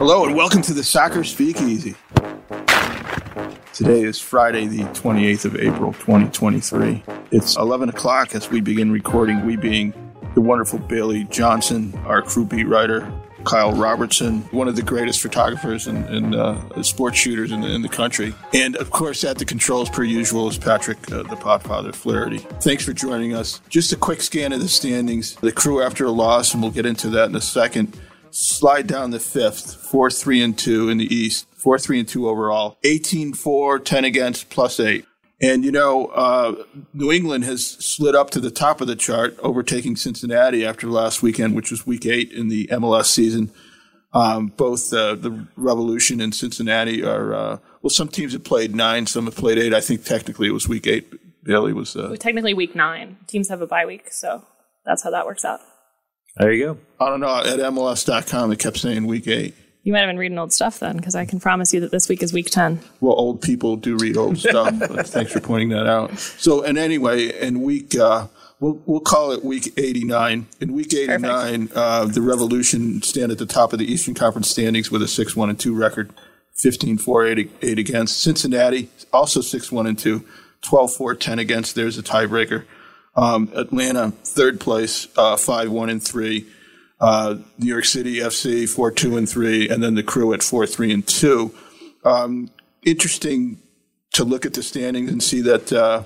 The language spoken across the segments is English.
Hello and welcome to the Soccer Speakeasy. Today is Friday, the 28th of April, 2023. It's 11 o'clock as we begin recording, we being the wonderful Bailey Johnson, our crew beat writer, Kyle Robertson, one of the greatest photographers and, and uh, sports shooters in the, in the, country. And of course, at the controls, per usual, is Patrick, uh, the Podfather Flaherty. Thanks for joining us. Just a quick scan of the standings. The crew, after a loss, and we'll get into that in a second, slide down the fifth, four, three, and two in the East, four, three, and two overall, 18, four, 10 against, plus eight. And you know, uh, New England has slid up to the top of the chart, overtaking Cincinnati after last weekend, which was Week Eight in the MLS season. Um, both uh, the Revolution and Cincinnati are uh, well. Some teams have played nine, some have played eight. I think technically it was Week Eight. Bailey was uh, technically Week Nine. Teams have a bye week, so that's how that works out. There you go. I don't know. At MLS.com, it kept saying week eight. You might have been reading old stuff then, because I can promise you that this week is week 10. Well, old people do read old stuff. thanks for pointing that out. So, and anyway, in week, uh, we'll, we'll call it week 89. In week 89, uh, the Revolution stand at the top of the Eastern Conference standings with a 6 1 and 2 record, 15 4 8, 8 against. Cincinnati, also 6 1 and 2, 12 4 10 against. There's a tiebreaker. Um, Atlanta, third place, uh, five one and three. Uh, New York City FC four two and three, and then the crew at four three and two. Um, interesting to look at the standings and see that uh,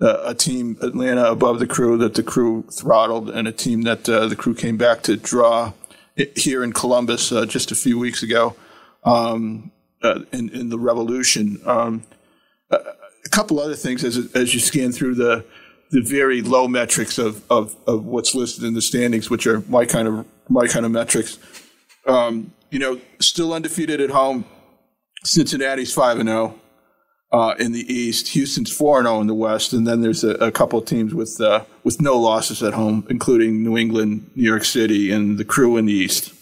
a team Atlanta above the crew that the crew throttled, and a team that uh, the crew came back to draw here in Columbus uh, just a few weeks ago um, uh, in, in, the Revolution. Um, a couple other things as as you scan through the the very low metrics of, of, of what's listed in the standings, which are my kind of my kind of metrics. Um, you know, still undefeated at home. Cincinnati's five and zero oh, uh, in the East. Houston's four and zero oh in the West, and then there's a, a couple of teams with uh, with no losses at home, including New England, New York City, and the Crew in the East,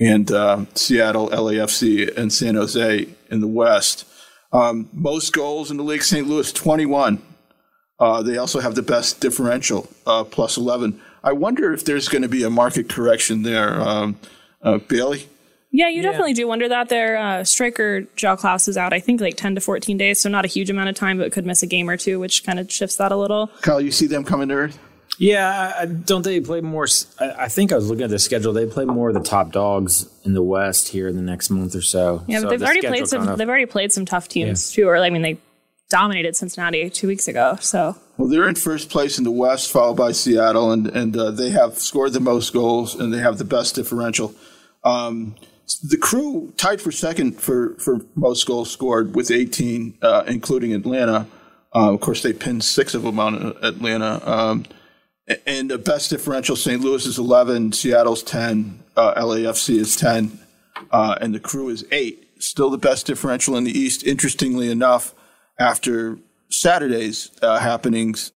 and uh, Seattle, LAFC, and San Jose in the West. Um, most goals in the league, St. Louis, 21. Uh, they also have the best differential, uh, plus 11. I wonder if there's going to be a market correction there, um, uh, Bailey. Yeah, you yeah. definitely do wonder that. Their uh, striker João Klauss is out, I think, like 10 to 14 days, so not a huge amount of time, but could miss a game or two, which kind of shifts that a little. Kyle, you see them coming to Earth? Yeah, don't they play more? I think I was looking at the schedule. They play more of the top dogs in the West here in the next month or so. Yeah, so but they've the already played some. Of, they've already played some tough teams yeah. too. Or I mean, they dominated Cincinnati two weeks ago. So well, they're in first place in the West, followed by Seattle, and and uh, they have scored the most goals and they have the best differential. Um, the crew tied for second for, for most goals scored with 18, uh, including Atlanta. Uh, of course, they pinned six of them on Atlanta. Um, and the best differential, St. Louis is 11, Seattle's 10, uh, LAFC is 10, uh, and the crew is 8. Still the best differential in the East. Interestingly enough, after Saturday's uh, happenings.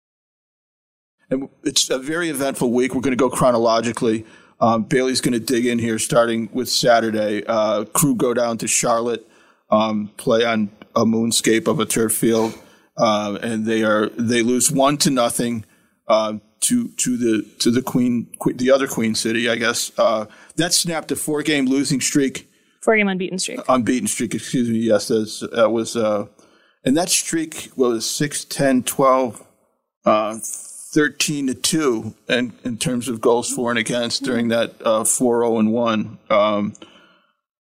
And it's a very eventful week. We're going to go chronologically. Um, Bailey's going to dig in here, starting with Saturday. Uh, crew go down to Charlotte, um, play on a moonscape of a turf field, uh, and they are they lose one to nothing uh, to to the to the Queen, the other Queen City, I guess. Uh, that snapped a four game losing streak. Four game unbeaten streak. Unbeaten streak, excuse me. Yes, that was uh, and that streak was 6, 10, 12, uh, 13 to 2 and in terms of goals for and against during that uh, 4 0 and 1. Um,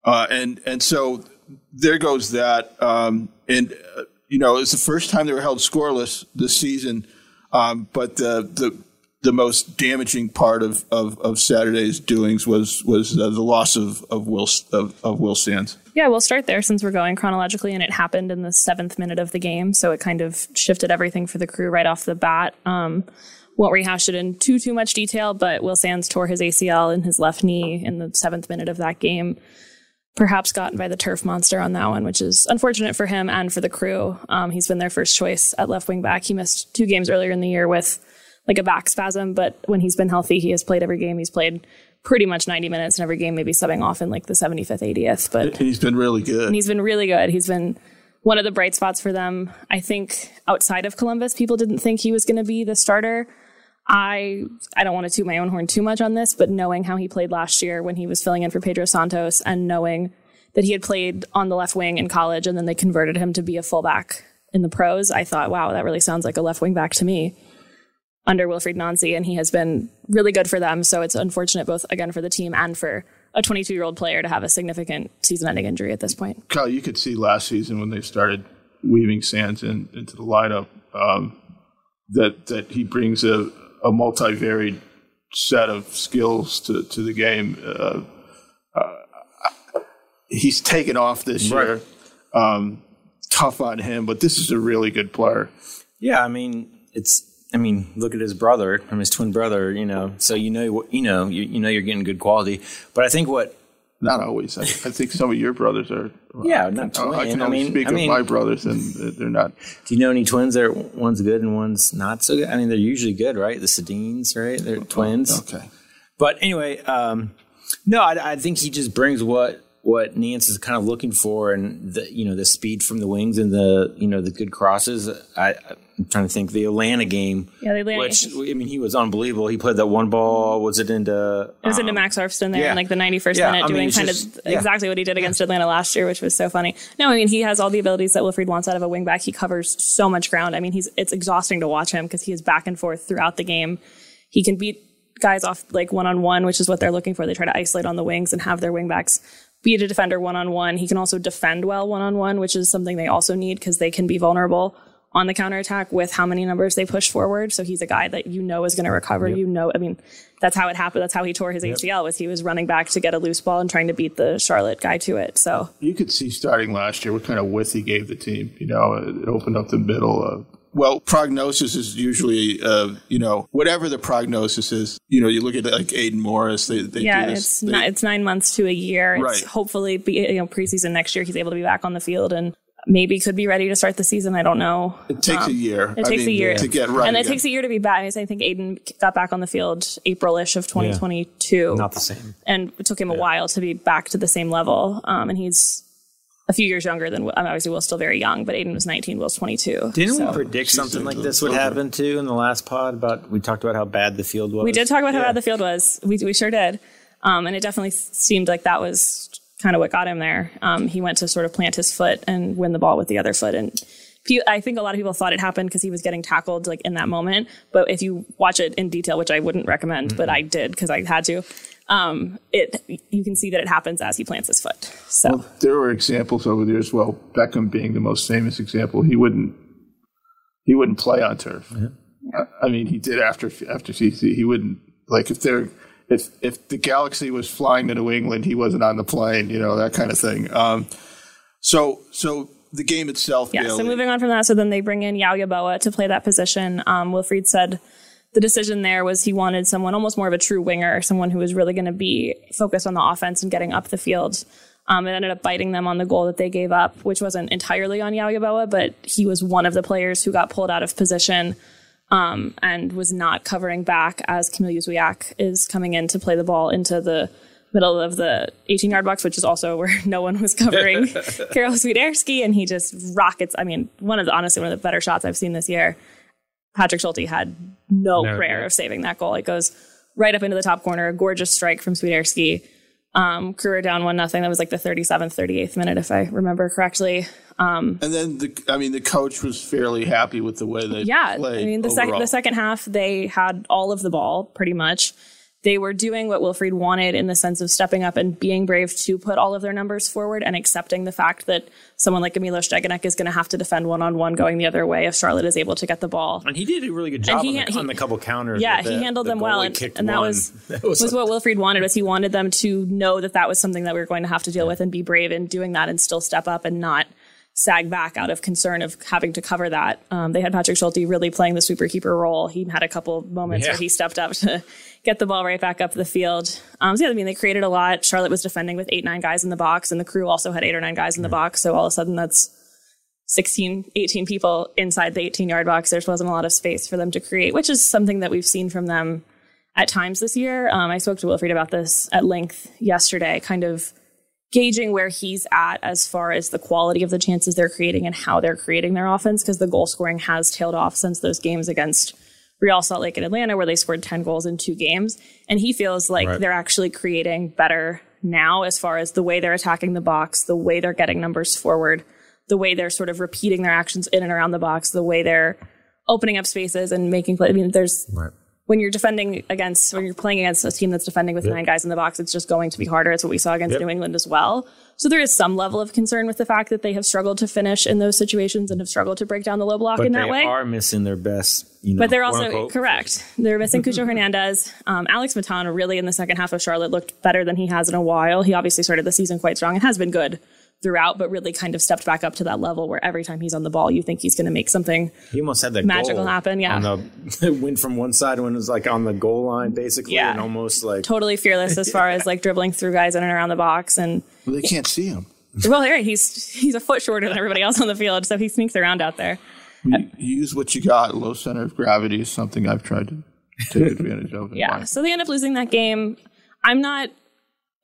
uh, and, and so there goes that. Um, and, uh, you know, it's the first time they were held scoreless this season. Um, but the, the, the most damaging part of, of, of Saturday's doings was was uh, the loss of of Will of, of Will Sands. Yeah, we'll start there since we're going chronologically, and it happened in the seventh minute of the game, so it kind of shifted everything for the crew right off the bat. Um, won't rehash it in too too much detail, but Will Sands tore his ACL in his left knee in the seventh minute of that game. Perhaps gotten by the turf monster on that one, which is unfortunate for him and for the crew. Um, he's been their first choice at left wing back. He missed two games earlier in the year with like a back spasm, but when he's been healthy, he has played every game. He's played pretty much 90 minutes in every game, maybe subbing off in like the 75th, 80th. But he's been really good. And he's been really good. He's been one of the bright spots for them. I think outside of Columbus, people didn't think he was going to be the starter. I I don't want to toot my own horn too much on this, but knowing how he played last year when he was filling in for Pedro Santos and knowing that he had played on the left wing in college and then they converted him to be a fullback in the pros, I thought, wow, that really sounds like a left wing back to me under Wilfried Nancy, and he has been really good for them. So it's unfortunate both again for the team and for a 22 year old player to have a significant season ending injury at this point. Kyle, you could see last season when they started weaving Sands in, into the lineup um, that that he brings a, a multivaried set of skills to, to the game. Uh, uh, he's taken off this Right. year. Um, tough on him, but this is a really good player. Yeah, I mean, it's. I mean, look at his brother, I mean, his twin brother. You know, so you know, you know, you, you know, you're getting good quality. But I think what Not always. I, I think some of your brothers are. Yeah, not I, I can I only mean- speak I of mean- my brothers, and they're not. do you know any twins that are, one's good and one's not so good? I mean, they're usually good, right? The Sedins, right? They're twins. Okay. But anyway, um, no, I, I think he just brings what what Nance is kind of looking for, and the you know the speed from the wings and the you know the good crosses. I, I'm trying to think the Atlanta game. Yeah, the Atlanta- Which I mean, he was unbelievable. He played that one ball. Was it into? It was into um, Max Arfsten there yeah. in like the 91st Yeah, minute I mean, doing kind just- of yeah. exactly what he did against Atlanta last year, which was so funny. No, I mean, he has all the abilities that Wilfried wants out of a wingback. He covers so much ground. I mean, he's it's exhausting to watch him because he is back and forth throughout the game. He can beat guys off like one on one, which is what they're looking for. They try to isolate on the wings and have their wingbacks beat a defender one on one. He can also defend well one on one, which is something they also need because they can be vulnerable on the counterattack with how many numbers they push forward. So he's a guy that you know is going to recover. You know, I mean, that's how it happened. That's how he tore his ACL was he was running back to get a loose ball and trying to beat the Charlotte guy to it. So You could see starting last year what kind of width he gave the team. You know, it opened up the middle. Uh, well, prognosis is usually, uh, you know, whatever the prognosis is. You know, you look at like Aidan Morris. They, they yeah, do it's this. not, it's nine months to a year. It's Right. hopefully be, you know preseason next year he's able to be back on the field and maybe could be ready to start the season. I don't know. it takes a year. Um, It I takes a year to get right. and it again. takes a year to be back. I think Aidan got back on the field April-ish of 2022. Not the same. and it took him a while to be back to the same level. Um, and he's a few years younger than I mean, obviously Will's still very young, but Aidan was 19, Will's 22. Didn't So- we predict something like this would happen too in the last pod? About we talked about how bad the field was. We did talk about how bad the field was. We we sure did, um, and it definitely seemed like that was kind of what got him there. Um, he went to sort of plant his foot and win the ball with the other foot, and I think a lot of people thought it happened because he was getting tackled like in that moment. But if you watch it in detail, which I wouldn't recommend, but I did because I had to. Um, it you can see that it happens as he plants his foot. So. there were examples over the years. Well, Beckham being the most famous example, he wouldn't he wouldn't play on turf. I- I mean, he did after after CC. He wouldn't like if they're if if the Galaxy was flying to New England, he wasn't on the plane. You know that kind of thing. Um, so so the game itself. Yeah. So moving on from that, so then they bring in Yaw Yeboah to play that position. Um, Wilfried said the decision there was he wanted someone almost more of a true winger, someone who was really going to be focused on the offense and getting up the field. Um, it ended up biting them on the goal that they gave up, which wasn't entirely on Yaw Yeboah, but he was one of the players who got pulled out of position um, and was not covering back as Kamil Jóźwiak is coming in to play the ball into the middle of the 18 yard box, which is also where no one was covering Karol Swiderski. And he just rockets. I mean, one of the, honestly, one of the better shots I've seen this year. Patrick Schulte had no, No, prayer yeah. of saving that goal. It goes right up into the top corner, a gorgeous strike from Swiderski. Um, crew down one nothing. That was like the 37th, 38th minute, if I remember correctly. and then the I mean the coach was fairly happy with the way they Yeah, played. I mean the second the second half they had all of the ball pretty much. They were doing what Wilfried wanted in the sense of stepping up and being brave to put all of their numbers forward and accepting the fact that someone like Emilio Degenek is going to have to defend one on one going the other way if Charlotte is able to get the ball. And he did a really good job he- on, the, he- on the couple counters. Yeah, with he handled the them well, and, and that was That was, was what Wilfried wanted. Was he wanted them to know that that was something that we were going to have to deal with and be brave in doing that and still step up and not sag back out of concern of having to cover that. Um, they had Patrick Schulte really playing the sweeper keeper role. He had a couple moments Yeah. where he stepped up to get the ball right back up the field. Um, so yeah, I mean they created a lot. Charlotte was defending with eight nine guys in the box, and the crew also had eight or nine guys in the box. So all of a sudden that's 16, 18 people inside the 18 yard box. There wasn't a lot of space for them to create, which is something that we've seen from them at times this year. Um, I spoke to Wilfried about this at length yesterday, kind of gauging where he's at as far as the quality of the chances they're creating and how they're creating their offense, because the goal scoring has tailed off since those games against Real Salt Lake and Atlanta, where they scored 10 goals in two games. And he feels like Right. they're actually creating better now as far as the way they're attacking the box, the way they're getting numbers forward, the way they're sort of repeating their actions in and around the box, the way they're opening up spaces and making play. I mean, there's Right. When you're defending against when you're playing against a team that's defending with nine guys in the box, it's just going to be harder. It's what we saw against Yep. New England as well. So there is some level of concern with the fact that they have struggled to finish in those situations and have struggled to break down the low block But in that way. are missing their best. You know, But they're also unquote, correct. They're missing Cucho Hernandez. Um, Alex Matana really in the second half of Charlotte looked better than he has in a while. He obviously started the season quite strong and has been good throughout, but really kind of stepped back up to that level where every time he's on the ball, you think he's going to make something. He almost had that Magical goal happen, yeah. On the went from one side when it was like on the goal line, basically, Yeah. and almost like Totally fearless as far as like dribbling through guys in and around the box and Well, they can't see him. well, right, he's he's a foot shorter than everybody else on the field, so he sneaks around out there. You, you use what you got. Low center of gravity is something I've tried to take advantage of. Yeah. my- So they end up losing that game. I'm not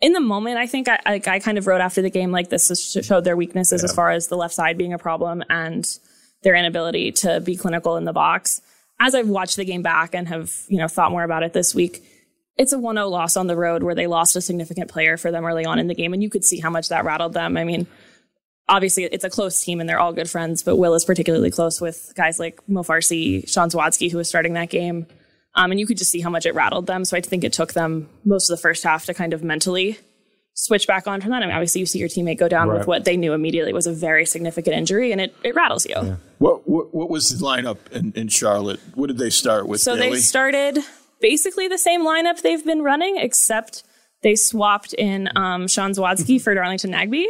in the moment. I think I, I, I kind of wrote after the game like this is- showed their weaknesses as far as the left side being a problem and their inability to be clinical in the box. As I've watched the game back and have you know thought more about it this week, it's a 1-0 loss on the road where they lost a significant player for them early on in the game, and you could see how much that rattled them. I mean. Obviously, it's a close team and they're all good friends, but Will is particularly close with guys like Mo Farsi, Sean Zawadzki, who was starting that game. Um, and you could just see how much it rattled them. So I think it took them most of the first half to kind of mentally switch back on from that. I mean, obviously, you see your teammate go down with what they knew immediately was a very significant injury, and it, it rattles you. What, what what was the lineup in, in Charlotte? What did they start with? So Bailey? they started basically the same lineup they've been running, except they swapped in um, Sean Zawadzki for Darlington Nagbe.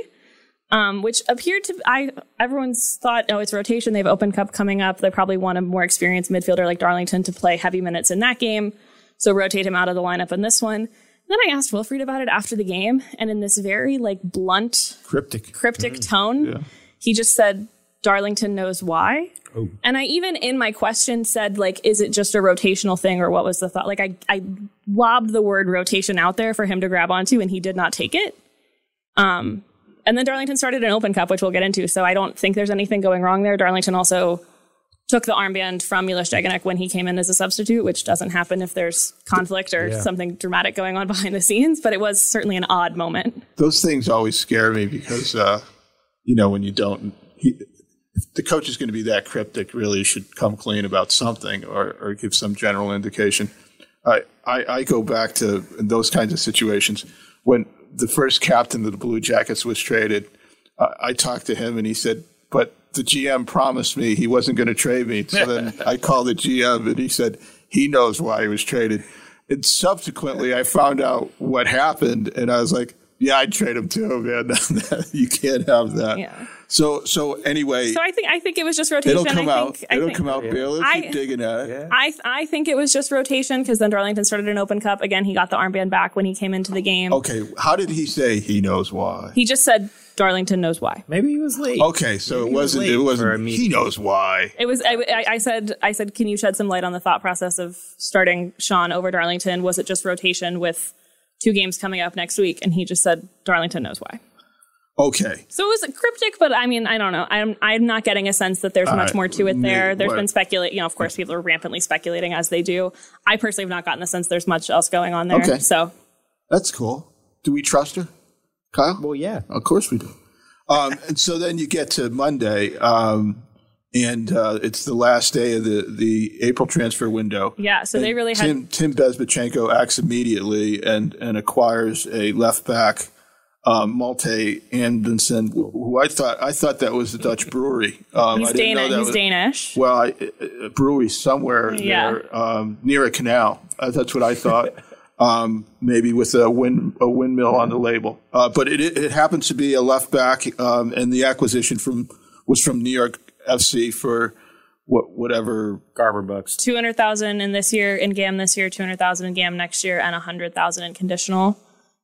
Um, which appeared to I everyone's thought oh it's rotation they have Open Cup coming up they probably want a more experienced midfielder like Darlington to play heavy minutes in that game so rotate him out of the lineup in this one then I asked Wilfried about it after the game and in this very like blunt cryptic. cryptic tone. He just said, Darlington knows why. And I even in my question said, like, is it just a rotational thing or what was the thought? Like, I, I lobbed the word rotation out there for him to grab onto and he did not take it. Um, and then Darlington started an open cup, which we'll get into. So I don't think there's anything going wrong there. Darlington also took the armband from Milos Degenek when he came in as a substitute, which doesn't happen if there's conflict or Yeah. something dramatic going on behind the scenes. But it was certainly an odd moment. Those things always scare me because uh, you know when you don't. He, if the coach is going to be that cryptic, really should come clean about something or, or give some general indication. I, I, I go back to those kinds of situations when the first captain of the Blue Jackets was traded. Uh, I talked to him and he said, "But the GM promised me he wasn't going to trade me." So then I called the GM and he said he knows why he was traded. And subsequently, I found out what happened, and I was like, "Yeah, I'd trade him too, man. you can't have that." Yeah. So, so anyway, So I think I think it was just rotation. it'll come I out. think, I It'll think, come out. Baylor, I- keep digging at it. I I think it was just rotation because then Darlington started an open cup again. He got the armband back when he came into the game. Okay, how did he say he knows why? He just said Darlington knows why. maybe he was late. Okay, so it was wasn't. late It wasn't. He knows why. It was. I, I- I said. I said, can you shed some light on the thought process of starting Sean over Darlington? Was it just rotation with two games coming up next week? And he just said Darlington knows why. Okay, So it was cryptic, but I mean, I don't know. I'm I'm not getting a sense that there's much right. more to it there. Maybe- There's what- been speculate. You know, of course, people are rampantly speculating as they do. I personally have not gotten the sense there's much else going on there. Okay. So that's cool. Do we trust her, Kyle? Well, yeah. Of course we do. Um, and so then you get to Monday, um, and uh, it's the last day of the, the April transfer window. yeah, so they really had Tim Tim Bezbatchenko acts immediately and and acquires a left back, um, Malte Anderson, who I thought I thought that was a Dutch brewery. Um, he's I didn't know Danish. that He's was- Danish. Well, I, a brewery somewhere Yeah. there um, near a canal. Uh, that's what I thought. um, maybe with a wind a windmill on the label. Uh, but it, it happens to be a left back, um, and the acquisition from was from New York FC for what whatever. Garber bucks. Two hundred thousand in this year in GAM this year, two hundred thousand in GAM next year, and a hundred thousand in conditional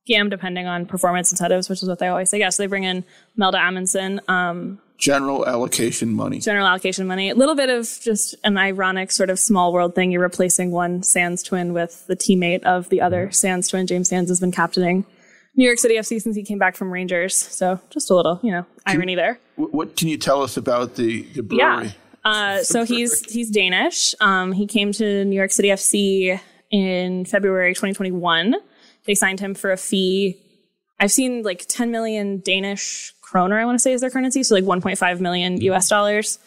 GAM, depending on performance incentives, which is what they always say. Yeah, so they bring in Malte Amundsen, um, General allocation money. general allocation money. A little bit of just an ironic sort of small world thing. You're replacing one Sands twin with the teammate of the other Sands twin. James Sands has been captaining New York City FC since he came back from Rangers. So just a little, you know, irony there. What, what can you tell us about the the brewery? Yeah. Uh, so he's he's Danish. Um, he came to New York City FC in February 2021. They signed him for a fee. I've seen like 10 million Danish kroner. I want to say is their currency, so like 1.5 million US dollars.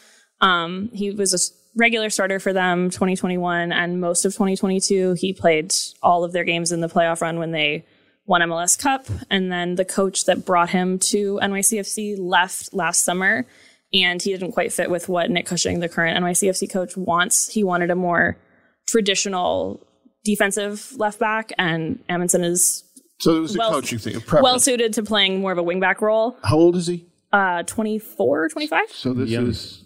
Um, he was a regular starter for them 2021 and most of 2022. He played all of their games in the playoff run when they won MLS Cup. And then the coach that brought him to NYCFC left last summer and he didn't quite fit with what Nick Cushing, the current NYCFC coach, wants. He wanted a more traditional defensive left back, and Amundsen is So it was a Well- coaching thing, a preference. well suited to playing more of a wingback role. How old is he? Uh, 24, 25? So this Young. is,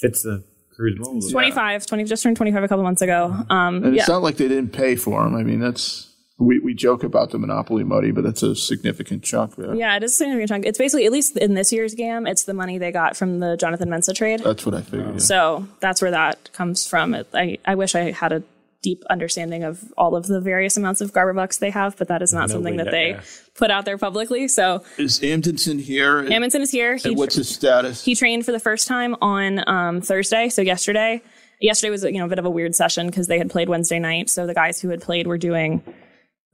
Fits the cruise mold. 25, 20, just turned 25 a couple months ago. Um, and yeah. it's not like they didn't pay for him. I mean, that's we, we joke about the monopoly money, but that's a significant chunk there. Yeah, it is a significant chunk. It's basically, at least in this year's GAM, it's the money they got from the Jonathan Mensah trade. That's what I figured. yeah. So that's where that comes from. It, I, I wish I had a deep understanding of all of the various amounts of Garber bucks they have, but that is not something we that they yeah. put out there publicly. So Is Amundsen here? Amundsen is here. He, and what's his status? he trained for the first time on um, Thursday, so yesterday. Yesterday was you know a bit of a weird session because they had played Wednesday night. So the guys who had played were doing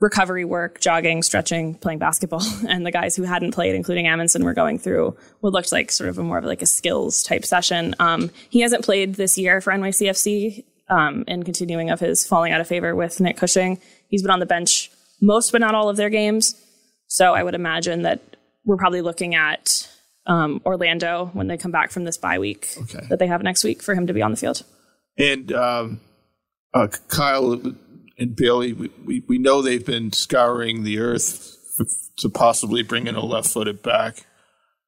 recovery work, jogging, stretching, playing basketball, and the guys who hadn't played, including Amundsen, were going through what looked like sort of a more of like a skills type session. Um, he hasn't played this year for NYCFC um, in continuing of his falling out of favor with Nick Cushing. He's been on the bench most but not all of their games. So I would imagine that we're probably looking at um, Orlando when they come back from this bye week Okay. that they have next week for him to be on the field. And um, uh, Kyle and Bailey, we, we, we know they've been scouring the earth to possibly bring in a left-footed back.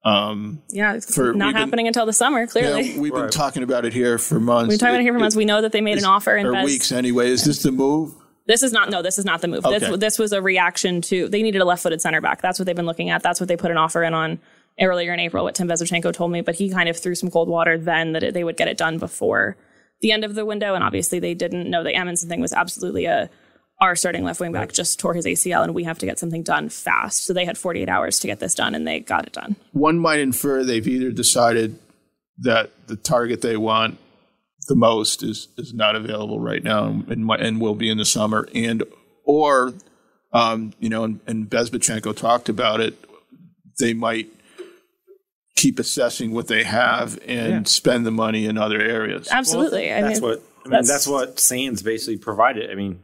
Um, Yeah, it's For- we've not been- happening until the summer. you Clearly, know, we've been talking about it here for months. we've been talking about it here for It- months. We know that they made an offer, and or Bez- weeks anyway. Is this the move? This is not no. This is not the move. Okay. This, this was a reaction to they needed a left-footed center back. That's what they've been looking at. That's what they put an offer in on earlier in April. What Tim Bezbatchenko told me, but he kind of threw some cold water then that it, they would get it done before the end of the window. And obviously they didn't know the Amundsen thing was absolutely a our starting left wing back just tore his ACL, and we have to get something done fast. So they had 48 hours to get this done, and they got it done. One might infer they've either decided that the target they want the most is is not available right now and and will be in the summer, and or um, you know, and, and Bezbatchenko talked about it. They might keep assessing what they have and spend the money in other areas. Absolutely. I That's mean, what I mean, that's- that's, what Sands basically provided. I mean,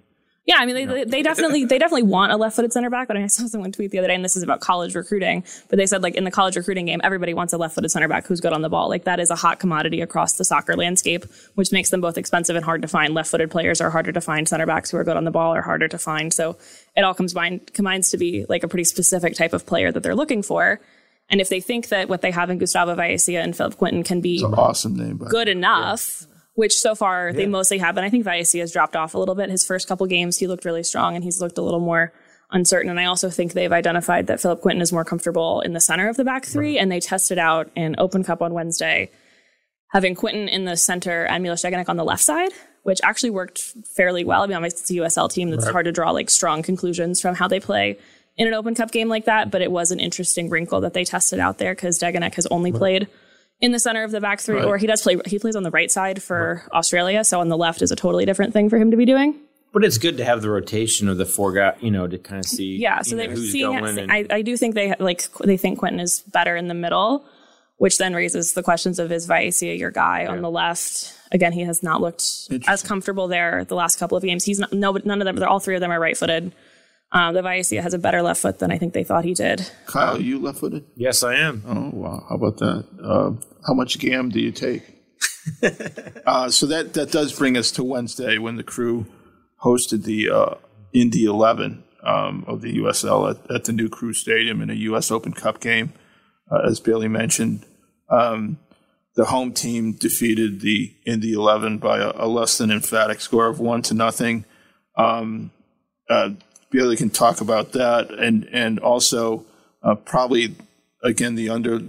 Yeah, I mean, they, they, they definitely they definitely want a left-footed center back. But I saw someone tweet the other day, and this is about college recruiting. But they said like in the college recruiting game, everybody wants a left-footed center back who's good on the ball. Like that is a hot commodity across the soccer landscape, which makes them both expensive and hard to find. Left-footed players are harder to find. Center backs who are good on the ball are harder to find. So it all comes combined combines to be like a pretty specific type of player that they're looking for. And if they think that what they have in Gustavo Vallecilla and Philip Quinton can be awesome name, good enough, which so far they mostly have. And I think Vallecilla has dropped off a little bit. His first couple games, he looked really strong and he's looked a little more uncertain. And I also think they've identified that Philip Quinton is more comfortable in the center of the back three. And they tested out in Open Cup on Wednesday, having Quinton in the center and Milos Degenek on the left side, which actually worked fairly well. I mean, obviously it's a USL team that's hard to draw like strong conclusions from how they play in an Open Cup game like that. But it was an interesting wrinkle that they tested out there because Degenek has only played in the center of the back three, Right. or he does play. He plays on the right side for Australia, so on the left is a totally different thing for him to be doing. but it's good to have the rotation of the four guys, you know, to kind of see. Yeah, so they're who's seeing. going. and- I, I do think they like they think Quinton is better in the middle, which then raises the questions of is Vallecilla your guy on the left? Again, he has not looked as comfortable there the last couple of games. He's not, no, none of them. They're all three of them are right-footed. Um, the Vallecilla has a better left foot than I think they thought he did. Kyle, are you left-footed? yes, I am. Oh wow! How about that? Um, how much gam do you take? uh, so that that does bring us to Wednesday when the crew hosted the uh, Indy 11 um, of the USL at, at the new Crew Stadium in a U.S. Open Cup game, uh, as Bailey mentioned. Um, the home team defeated the Indy 11 by a, a less than emphatic score of one to nothing. Um, uh, Bailey can talk about that, and and also uh, probably again the under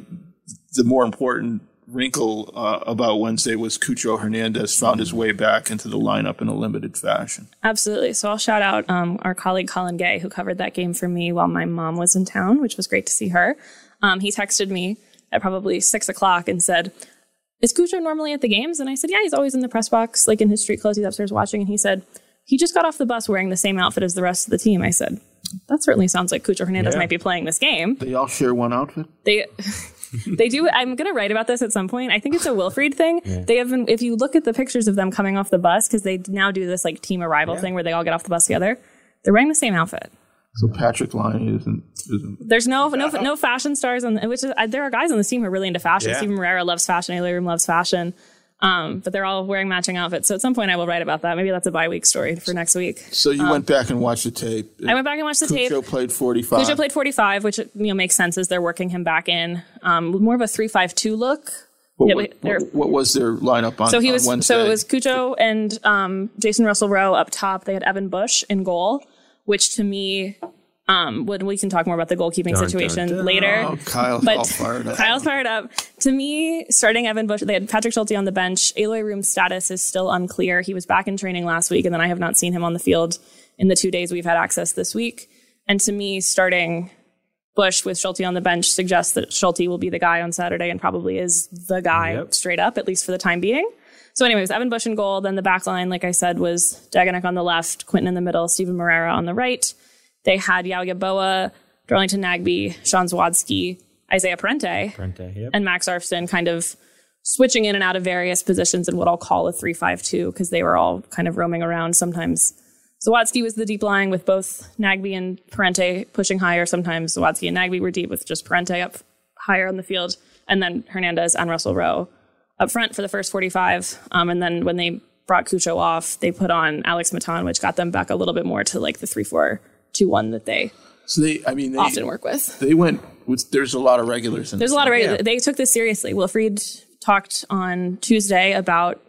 the more important wrinkle uh, about Wednesday was Cucho Hernandez found his way back into the lineup in a limited fashion. Absolutely. So I'll shout out um, our colleague Colin Gay, who covered that game for me while my mom was in town, which was great to see her. Um, he texted me at probably six o'clock and said, is Cucho normally at the games? And I said, yeah, he's always in the press box, like in his street clothes. He's upstairs watching. And he said, he just got off the bus wearing the same outfit as the rest of the team. I said, that certainly sounds like Cucho Hernandez Yeah. might be playing this game. They all share one outfit? They they do. I'm going to write about this at some point. I think it's a Wilfried thing. They have been. If you look at the pictures of them coming off the bus, because they now do this like team arrival thing where they all get off the bus together. They're wearing the same outfit. So Patrick Lyon isn't, isn't. There's no no no fashion stars on. Which is, uh, there are guys on the team who are really into fashion. Yeah. Steven Moreira loves fashion. Eloy Room loves fashion. Um, but they're all wearing matching outfits. So at some point I will write about that. Maybe that's a bye week story for next week. So you went back and watched the tape. Um, I went back and watched the tape. Cucho played 45. Cucho played 45, which you know makes sense as they're working him back in. Um, more of a 3-5-2 look. what, yeah, what, they're- what was their lineup on, So he was Wednesday? so it was Cucho and um, Jacen Russell Rowe up top. They had Evan Bush in goal, which to me, um, when we can talk more about the goalkeeping Dun, situation dun, dun. later. Oh, Kyle's but all fired up. Kyle's fired up. To me, starting Evan Bush, they had Patrick Schulte on the bench. Eloy Room's status is still unclear. He was back in training last week, and then I have not seen him on the field in the two days we've had access this week. And to me, starting Bush with Schulte on the bench suggests that Schulte will be the guy on Saturday and probably is the guy Yep. straight up, at least for the time being. So, anyways, Evan Bush in goal. Then the back line, like I said, was Degenek on the left, Quinton in the middle, Steven Moreira on the right. They had Yaw Yeboah, Darlington Nagbe, Sean Zawadzki, Isaiah Parente, Parente, yep. and Max Arfsten kind of switching in and out of various positions in what I'll call a 3-5-2 because they were all kind of roaming around. Sometimes Zawadzki was the deep lying with both Nagbe and Parente pushing higher. Sometimes Zawadzki and Nagbe were deep with just Parente up higher on the field. And then Hernandez and Russell Rowe up front for the first 45. Um, and then when they brought Cucho off, they put on Alex Matan, which got them back a little bit more to like the 3-4-2-1 that they so they, I mean, they, often work with. they went with, there's a lot of regulars in There's a lot of regulars. regular. They took this seriously. Wilfried talked on Tuesday about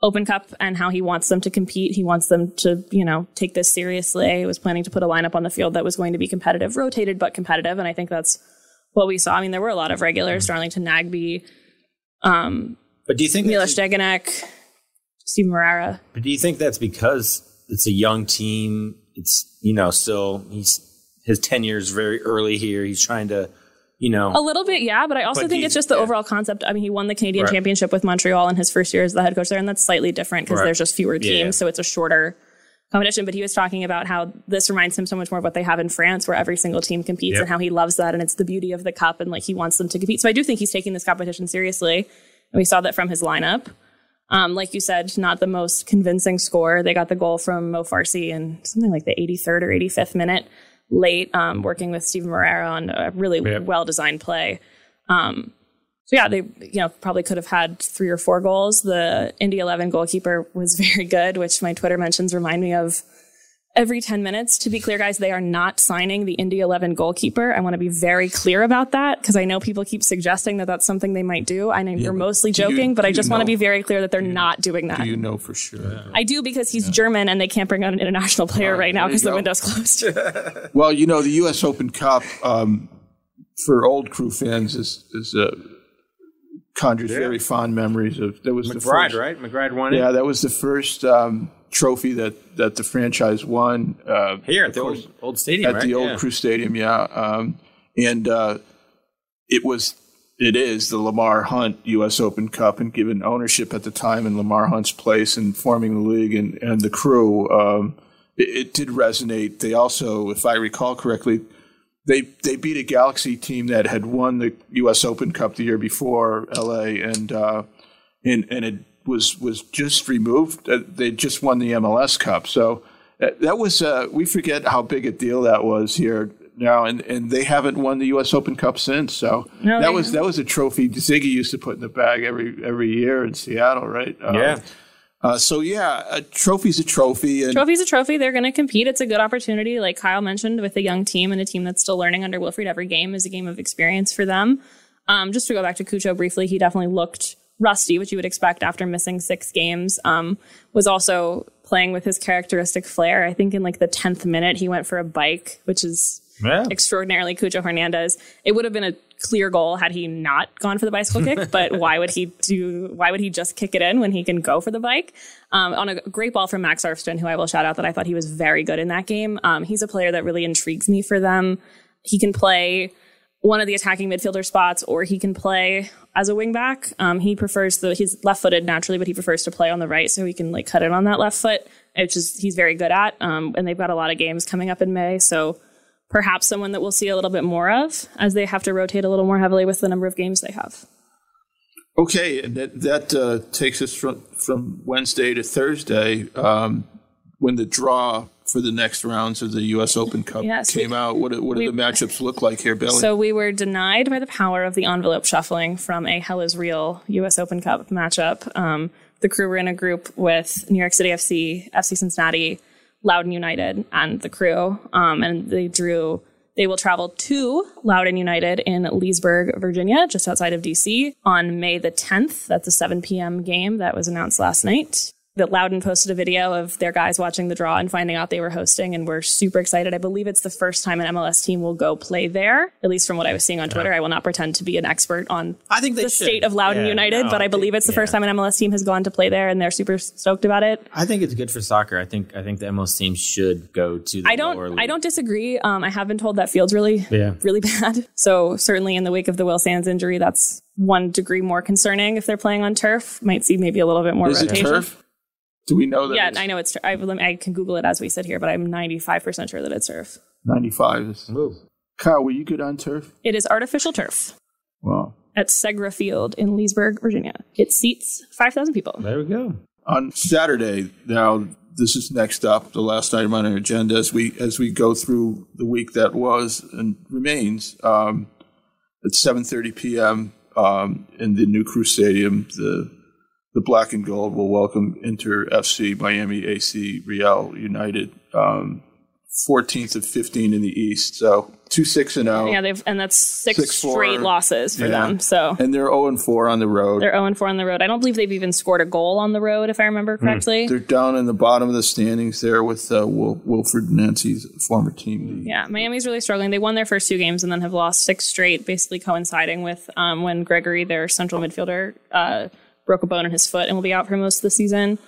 Open Cup and how he wants them to compete. He wants them to, you know, take this seriously. He was planning to put a lineup on the field that was going to be competitive, rotated but competitive, and I think that's what we saw. I mean, there were a lot of regulars: mm-hmm. Darlington Nagbe, um, But do you think Milos that's, Degenek, Steve Moreira. but do you think that's because it's a young team? It's you know still he's his tenure is very early here. He's trying to you know A little bit, yeah, but I also But think it's just the yeah. overall concept. I mean, he won the Canadian Right. Championship with Montreal in his first year as the head coach there, and that's slightly different because Right. there's just fewer teams, Yeah, so it's a shorter competition. But he was talking about how this reminds him so much more of what they have in France, where every single team competes, Yep. and how he loves that, and it's the beauty of the cup, and like he wants them to compete. So I do think he's taking this competition seriously, and we saw that from his lineup. Um, like you said, not the most convincing score. They got the goal from Mo Farsi in something like the 83rd or 85th minute, late, um, working with Steven Moreira on a really Yep. well designed play. Um, so yeah, they you know probably could have had three or four goals. The Indy 11 goalkeeper was very good, which my Twitter mentions remind me of every 10 minutes. To be clear, guys, they are not signing the Indy 11 goalkeeper. I want to be very clear about that because I know people keep suggesting that that's something they might do. I know you're mostly do you- joking, but I just want to be very clear that they're not doing that. Do you know for sure? I do because he's German and they can't bring out an international player right now because the window's closed. Well, you know, the U.S. Open Cup um, for old crew fans is is uh, conjures very fond memories of. That was the McBride, first, right? McBride won it Yeah, that was the first um, trophy that that the franchise won. Uh, here at the of old, old stadium, at right? the old Yeah. Crew Stadium, yeah. Um, and uh, it was, it is the Lamar Hunt U.S. Open Cup, and given ownership at the time in Lamar Hunt's place and forming the league and, and the crew, um, it, it did resonate. They also, if I recall correctly, they they beat a Galaxy team that had won the U.S. Open Cup the year before, L.A. and uh, and and it was was just removed. Uh, they just won the MLS Cup, so uh, that was uh, we forget how big a deal that was here now, and, and they haven't won the U.S. Open Cup since. So No, that they was that was a trophy Sigi used to put in the bag every every year in Seattle, right? Uh, Yeah. Uh, so yeah, a trophy's a trophy, and Trophy's a trophy. They're going to compete. It's a good opportunity, like Kyle mentioned, with a young team and a team that's still learning under Wilfried. Every game is a game of experience for them. Um, just to go back to Cucho briefly, he definitely looked rusty, which you would expect after missing six games. Um, was also playing with his characteristic flair. I think in like the tenth minute, he went for a bike, which is Yeah. extraordinarily Cucho Hernandez. It would have been a clear goal had he not gone for the bicycle kick, but why would he do why would he just kick it in when he can go for the bike? Um, on a great ball from Max Arfsten, who I will shout out that I thought he was very good in that game. Um, he's a player that really intrigues me for them. He can play one of the attacking midfielder spots, or he can play as a wingback. Um, he prefers the he's left footed naturally, but he prefers to play on the right, so he can like cut it on that left foot, which is he's very good at. Um, and they've got a lot of games coming up in May, so perhaps someone that we'll see a little bit more of as they have to rotate a little more heavily with the number of games they have. Okay, and that that uh, takes us from from Wednesday to Thursday um, when the draw for the next rounds of the U.S. Open Cup Yes, came we- out. What what we- the matchups look like here, Billy? So we were denied by the power of the envelope shuffling from a Hell is Real U.S. Open Cup matchup. Um, the crew were in a group with New York City FC, FC Cincinnati, Loudoun United, and the crew, um, and they drew. They will travel to Loudoun United in Leesburg, Virginia, just outside of DC, on May the 10th. That's a 7 p.m. game that was announced last night. That Loudoun posted a video of their guys watching the draw and finding out they were hosting, and we're super excited. I believe it's the first time an MLS team will go play there, at least from what I was seeing on Twitter. I will not pretend to be an expert on I think the should. state of Loudoun Yeah, United, no, but I believe it's the yeah. first time an MLS team has gone to play there, and they're super stoked about it. I think it's good for soccer. I think I think the MLS team should go to. The I don't. I don't disagree. Um, I have been told that field's really, Yeah. really bad. So certainly in the wake of the Will Sands injury, that's one degree more concerning. If they're playing on turf, might see maybe a little bit more Is it rotation. turf? Do we know that? Yeah, I know it's. tur- I, I can Google it as we sit here, but I'm 95 percent sure that it's turf. 95 is. Move. Kyle, were you good on turf? It is artificial turf Well, at Segra Field in Leesburg, Virginia. It seats 5,000 people. There we go. on Saturday, now this is next up, the last item on our agenda as we as we go through the week that was and remains. Um, at 7:30 p.m. Um, in the New Crew Stadium, the the Black and Gold will welcome Inter FC, Miami AC, Real United. Um, 14th of 15 in the East, so two six and zero. Yeah, they've and that's six straight losses for Yeah. them. So and they're 0 and 4 on the road. they're 0 and 4 on the road. I don't believe they've even scored a goal on the road, if I remember correctly. They're down in the bottom of the standings there with uh, Wil- Wilfried Nancy's former team. Yeah, Miami's really struggling. They won their first two games and then have lost six straight, basically coinciding with um, when Gregore, their central midfielder, uh, broke a bone in his foot and will be out for most of the season.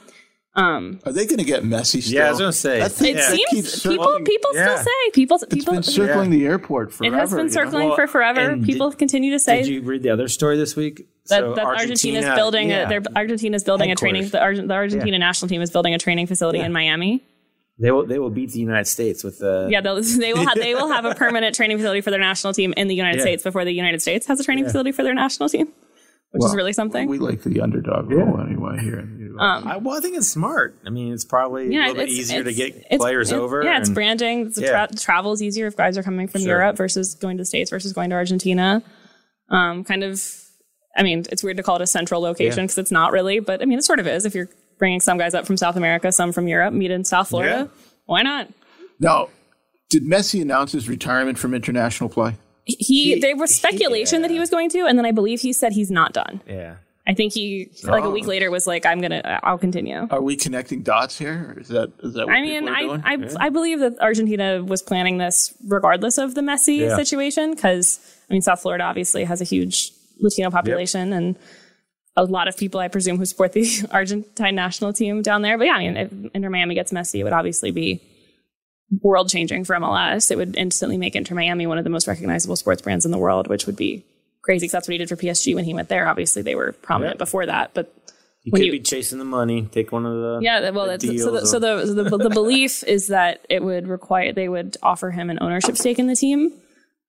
Um, Are they going to get Messi still? Yeah, I was gonna say. That thing- It Yeah. seems keeps people people yeah. still say people It's people been circling the airport forever. it has been you know? circling Well, for forever. and People did- continue to say Did you read the other story this week? that, So that Argentina is building yeah. a their Argentina's building a training the, Argent, the Argentina national team is building a training facility in Miami. They will. They will beat the United States with the. Yeah, they'll, they will have they will have a permanent training facility for their national team in the United Yeah. States before the United States has a training facility for their national team, which Well, is really something. We like the underdog role anyway here. in the US. I, well, I think it's smart. I mean, it's probably a little bit easier to get it's- players it's- over. Yeah, it's branding. The Yeah. tra- travel is easier if guys are coming from Sure. Europe versus going to the States versus going to Argentina. Um, kind of, I mean, it's weird to call it a central location Yeah. because it's not really, but I mean, it sort of is. If you're bringing some guys up from South America, some from Europe, meet in South Florida, why not? Now, did Messi announce his retirement from international play? He, there was speculation that he was going to, and then I believe he said he's not done. Yeah. I think he, like a Oh. week later, was like, "I'm gonna, I'll continue." Are we connecting dots here? Or is that is that what I mean, people are I, doing? I, I believe that Argentina was planning this regardless of the Messi Yeah. situation because, I mean, South Florida obviously has a huge Latino population and a lot of people, I presume, who support the Argentine national team down there. But yeah, I mean, if Inter Miami gets Messi, it would obviously be world changing for MLS. It would instantly make Inter Miami one of the most recognizable sports brands in the world, which would be crazy because that's what he did for PSG when he went there. Obviously, they were prominent Yeah. before that, but You could you- be chasing the money. Take one of the. yeah, well, the so, the, deals so or- the, the the belief is that it would require they would offer him an ownership stake in the team,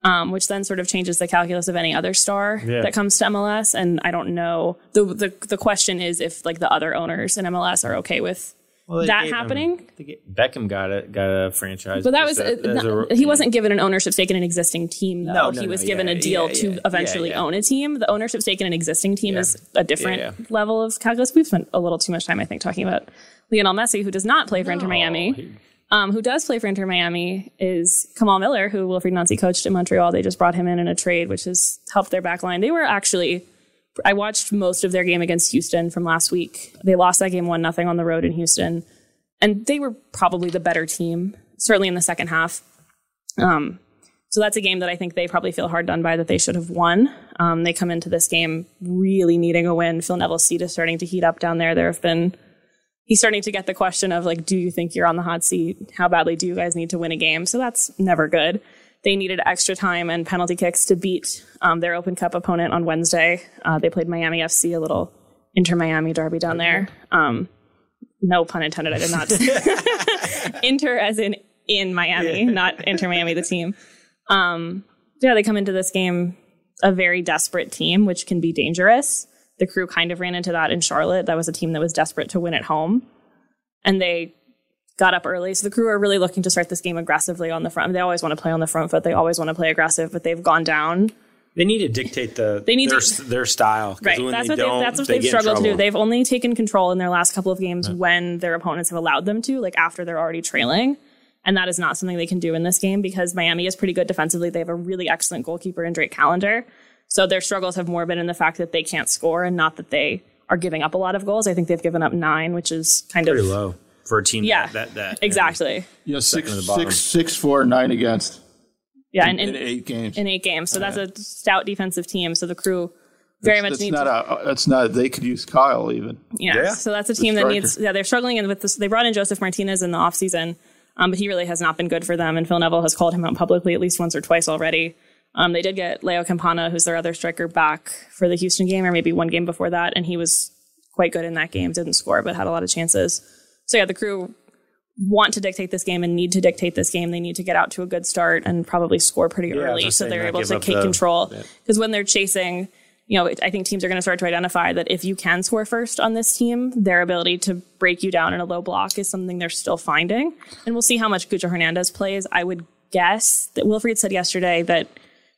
um, which then sort of changes the calculus of any other star Yeah. that comes to MLS. And I don't know the the the question is if like the other owners in MLS are okay with Well, that gave happening. they ga- Beckham got a got a franchise. But that was as a- uh, as a- he wasn't given an ownership stake in an existing team though. No, no, he was no, given yeah, a deal yeah, to yeah, eventually yeah, yeah. own a team. The ownership stake in an existing team Yeah. is a different Yeah, yeah. level of calculus. We've spent a little too much time, I think, talking about Lionel Messi, who does not play for Inter Miami. he- Um, who does play for Inter Miami is Kamal Miller, who Wilfried Nancy coached in Montreal. They just brought him in in a trade, which has helped their back line. They were actually, I watched most of their game against Houston from last week. They lost that game one nothing on the road in Houston, and they were probably the better team, certainly in the second half. Um, so that's a game that I think they probably feel hard done by that they should have won. Um, they come into this game really needing a win. Phil Neville's seat is starting to heat up down there. There have been he's starting to get the question of like, do you think you're on the hot seat? How badly do you guys need to win a game? So that's never good. They needed extra time and penalty kicks to beat um, their Open Cup opponent on Wednesday. Uh, they played Miami FC, a little Inter Miami derby down there. Um, no pun intended. I did not. Inter as in in Miami, not Inter Miami, the team. Um, yeah, they come into this game a very desperate team, which can be dangerous. The crew kind of ran into that in Charlotte. That was a team that was desperate to win at home. And they got up early. So the crew are really looking to start this game aggressively on the front. They always want to play on the front foot. They always want to play aggressive, but they've gone down. They need to dictate the They need their, to- their style. Right. That's they what, they, that's what they they've struggled to do. They've only taken control in their last couple of games when their opponents have allowed them to, like after they're already trailing. And that is not something they can do in this game because Miami is pretty good defensively. They have a really excellent goalkeeper in Drake Callender. So their struggles have more been in the fact that they can't score and not that they are giving up a lot of goals. I think they've given up nine, which is kind pretty of low for a team. Yeah, that, that, that exactly. Yeah, six, at six, six, four, nine against Yeah, and, in and eight games. in eight games. So that's a stout defensive team. So the crew very much that's needs not a. That's not. They could use Kyle even. Yeah. Yeah. So that's a team that needs, yeah, they're struggling with this. They brought in Josef Martinez in the offseason, um, but he really has not been good for them. And Phil Neville has called him out publicly at least once or twice already. Um, they did get Leo Campana, who's their other striker, back for the Houston game, or maybe one game before that. And he was quite good in that game. Didn't score, but had a lot of chances. So yeah, the crew want to dictate this game and need to dictate this game. They need to get out to a good start and probably score pretty was early so they're able to take the- control. yeah. Because when they're chasing, you know, I think teams are going to start to identify that if you can score first on this team, their ability to break you down in a low block is something they're still finding. And we'll see how much Cucho Hernandez plays. I would guess that Wilfried said yesterday that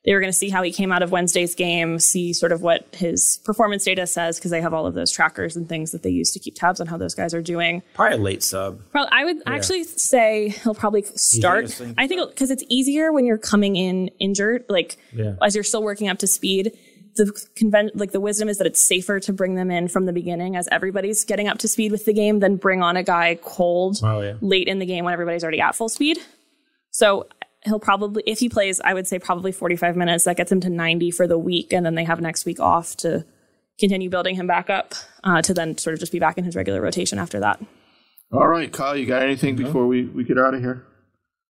they were going to see how he came out of Wednesday's game, see sort of what his performance data says, because they have all of those trackers and things that they use to keep tabs on how those guys are doing. Probably a late sub. Probably, I would actually say he'll probably start. I think because it's easier when you're coming in injured, like Yeah. as you're still working up to speed. The convent, like the wisdom is that it's safer to bring them in from the beginning as everybody's getting up to speed with the game than bring on a guy cold Oh, yeah. late in the game when everybody's already at full speed. So he'll probably, if he plays, I would say probably 45 minutes. That gets him to 90 for the week, and then they have next week off to continue building him back up uh, to then sort of just be back in his regular rotation after that. All right, Kyle, you got anything before we, we get out of here?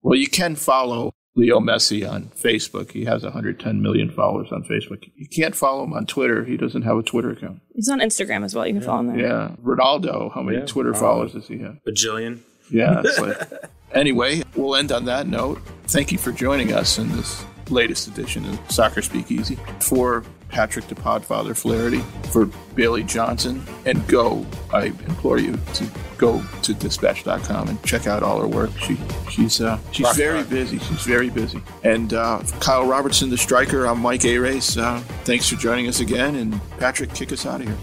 Well, you can follow Leo Messi on Facebook. He has 110 million followers on Facebook. You can't follow him on Twitter. He doesn't have a Twitter account. He's on Instagram as well. You can follow him there. Yeah. Ronaldo, how many Yeah. Twitter followers does he have? Bajillion. Yeah. Like, anyway, we'll end on that note. Thank you for joining us in this latest edition of Soccer Speakeasy. For Patrick the Podfather Flaherty, for Bailey Johnson, and go, I implore you to go to dispatch.com and check out all her work. She she's uh, she's Rock very busy. She's very busy. And uh, Kyle Robertson, the striker, I'm Mike Arace. Uh, thanks for joining us again. And Patrick, kick us out of here.